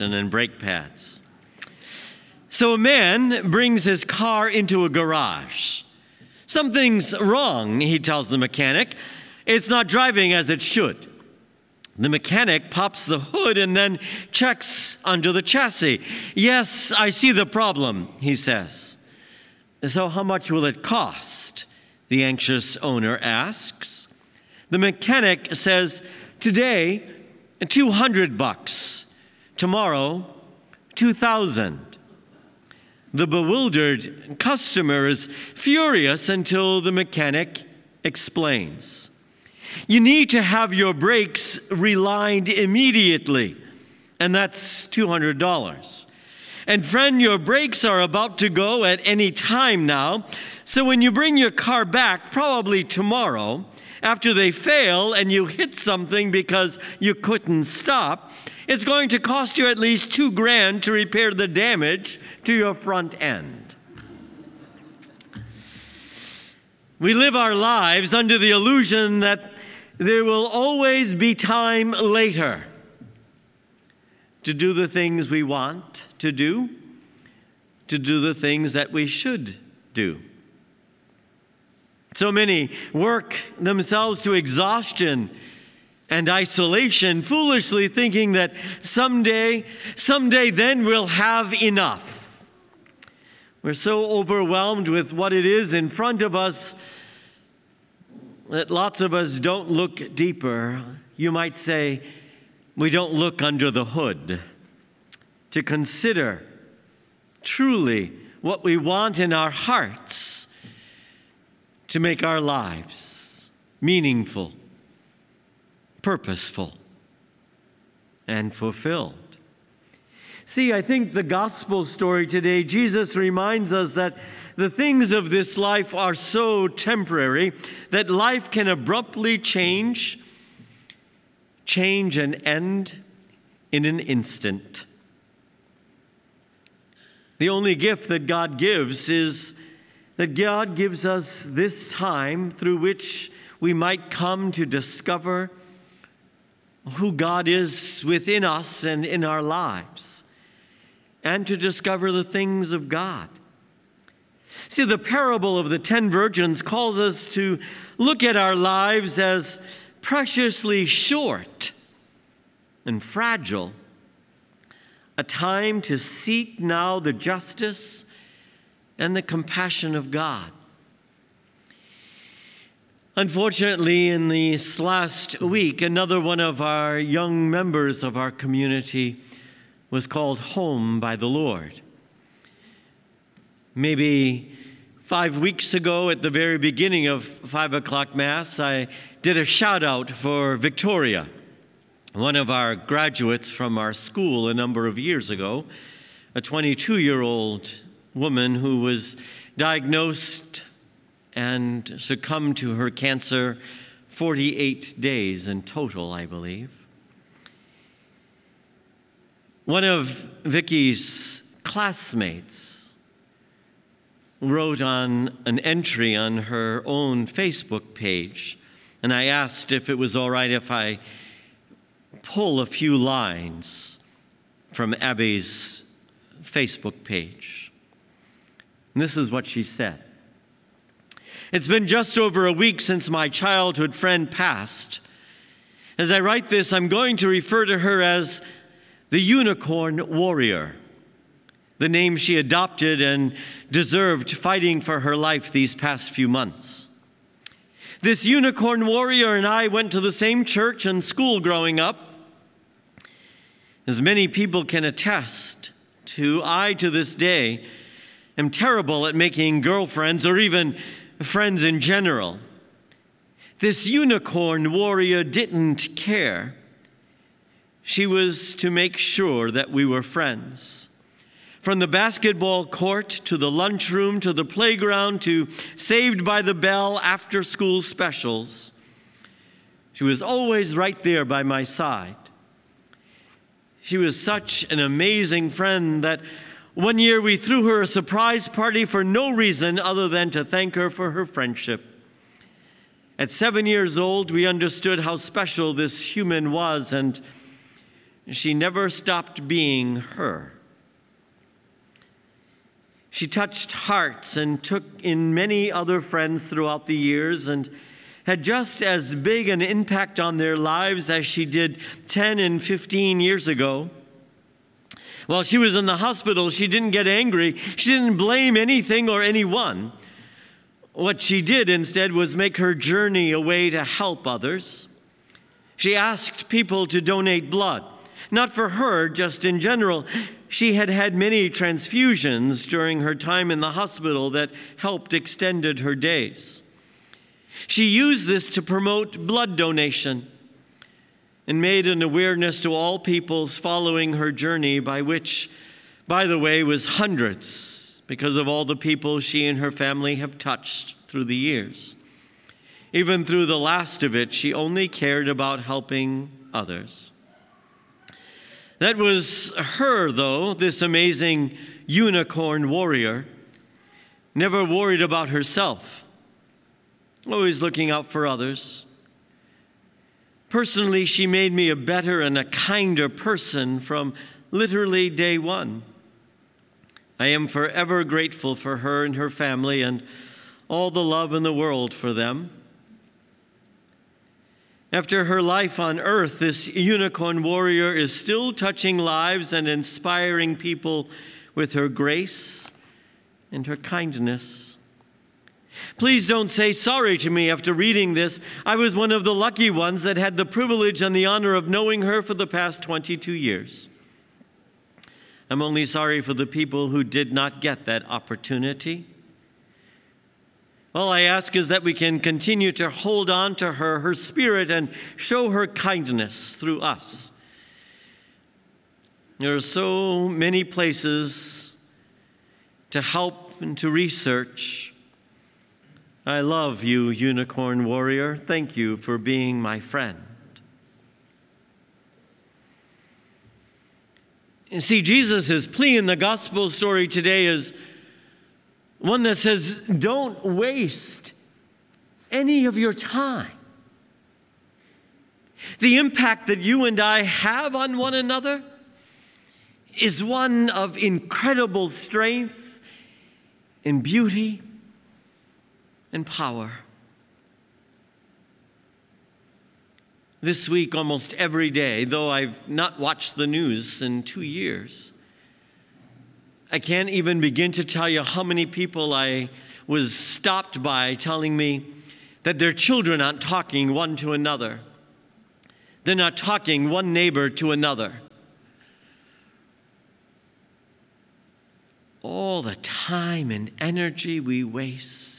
and then brake pads. So a man brings his car into a garage. Something's wrong, he tells the mechanic. It's not driving as it should. The mechanic pops the hood and then checks under the chassis. Yes, I see the problem, he says. So, how much will it cost? The anxious owner asks. The mechanic says, Today, 200 bucks. Tomorrow, 2,000. The bewildered customer is furious until the mechanic explains. You need to have your brakes relined immediately, and that's $200. And friend, your brakes are about to go at any time now. So when you bring your car back, probably tomorrow, after they fail and you hit something because you couldn't stop, it's going to cost you at least two grand to repair the damage to your front end. We live our lives under the illusion that there will always be time later to do the things we want to do, to do the things that we should do. So many work themselves to exhaustion and isolation, foolishly thinking that someday, someday then we'll have enough. We're so overwhelmed with what it is in front of us that lots of us don't look deeper. You might say, we don't look under the hood to consider truly what we want in our hearts to make our lives meaningful, purposeful, and fulfilled. See, I think the gospel story today, Jesus reminds us that the things of this life are so temporary that life can abruptly change, change and end in an instant. The only gift that God gives is that God gives us this time through which we might come to discover who God is within us and in our lives, and to discover the things of God. See, the parable of the ten virgins calls us to look at our lives as preciously short and fragile, a time to seek now the justice and the compassion of God. Unfortunately, in this last week, another one of our young members of our community was called home by the Lord. Maybe five weeks ago, at the very beginning of five o'clock Mass, I did a shout out for Victoria, one of our graduates from our school a number of years ago, a 22 year old woman who was diagnosed and succumbed to her cancer 48 days in total, I believe. One of Vicky's classmates wrote on an entry on her own Facebook page, and I asked if it was all right if I pull a few lines from Abby's Facebook page. And this is what she said. It's been just over a week since my childhood friend passed. As I write this, I'm going to refer to her as the unicorn warrior the name she adopted and deserved fighting for her life these past few months. This unicorn warrior and I went to the same church and school growing up. As many people can attest to, I to this day am terrible at making girlfriends or even friends in general. This unicorn warrior didn't care. She was to make sure that we were friends. From the basketball court to the lunchroom to the playground to Saved by the Bell after school specials, she was always right there by my side. She was such an amazing friend that one year we threw her a surprise party for no reason other than to thank her for her friendship. At seven years old, we understood how special this human was, and she never stopped being her. She touched hearts and took in many other friends throughout the years and had just as big an impact on their lives as she did 10 and 15 years ago. While she was in the hospital, she didn't get angry. She didn't blame anything or anyone. What she did instead was make her journey a way to help others. She asked people to donate blood, not for her, just in general. She had had many transfusions during her time in the hospital that helped extended her days. She used this to promote blood donation and made an awareness to all peoples following her journey, by which, by the way, was hundreds because of all the people she and her family have touched through the years. Even through the last of it, she only cared about helping others. That was her, though, this amazing unicorn warrior, never worried about herself, always looking out for others. Personally, she made me a better and a kinder person from literally day one. I am forever grateful for her and her family and all the love in the world for them. After her life on earth, this unicorn warrior is still touching lives and inspiring people with her grace and her kindness. Please don't say sorry to me after reading this. I was one of the lucky ones that had the privilege and the honor of knowing her for the past 22 years. I'm only sorry for the people who did not get that opportunity. All I ask is that we can continue to hold on to her, her spirit, and show her kindness through us. There are so many places to help and to research. I love you, Unicorn Warrior. Thank you for being my friend. And see, Jesus' plea in the gospel story today is one that says, don't waste any of your time. The impact that you and I have on one another is one of incredible strength and beauty and power. This week, almost every day, though I've not watched the news in two years, I can't even begin to tell you how many people I was stopped by telling me that their children aren't talking one to another. They're not talking one neighbor to another. All the time and energy we waste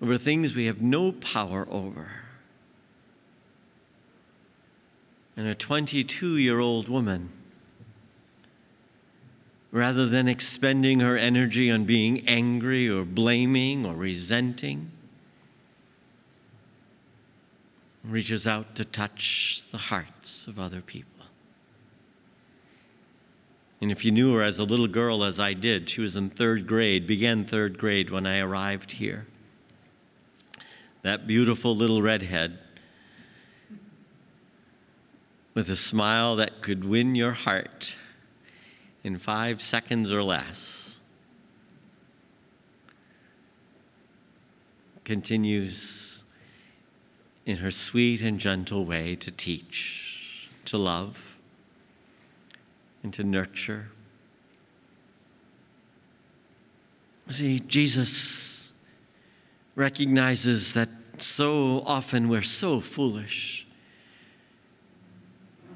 over things we have no power over. And a 22 year old woman rather than expending her energy on being angry or blaming or resenting, reaches out to touch the hearts of other people. And if you knew her as a little girl, as I did, she was in third grade, began third grade when I arrived here. That beautiful little redhead with a smile that could win your heart in five seconds or less. Continues in her sweet and gentle way to teach, to love, and to nurture. See, Jesus recognizes that so often we're so foolish,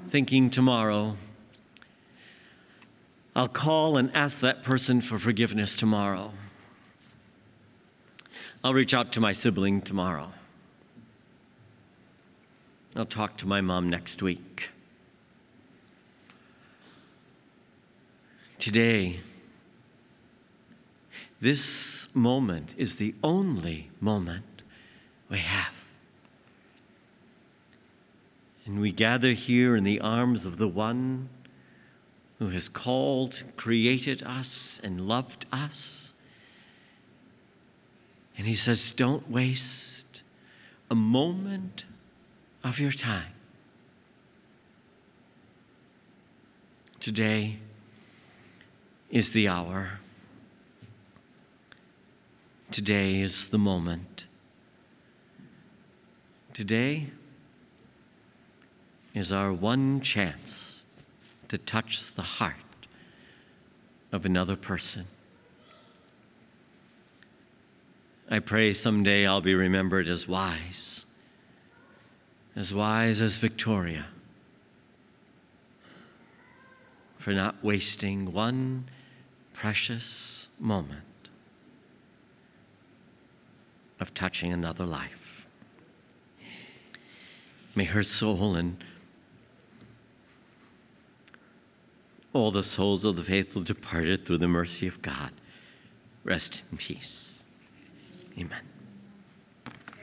thinking tomorrow I'll call and ask that person for forgiveness tomorrow. I'll reach out to my sibling tomorrow. I'll talk to my mom next week. Today, this moment is the only moment we have. And we gather here in the arms of the one who has called, created us, and loved us. And he says, Don't waste a moment of your time. Today is the hour. Today is the moment. Today is our one chance to touch the heart of another person. I pray someday I'll be remembered as wise, as wise as Victoria, for not wasting one precious moment of touching another life. May her soul and all the souls of the faithful departed through the mercy of God rest in peace. Amen.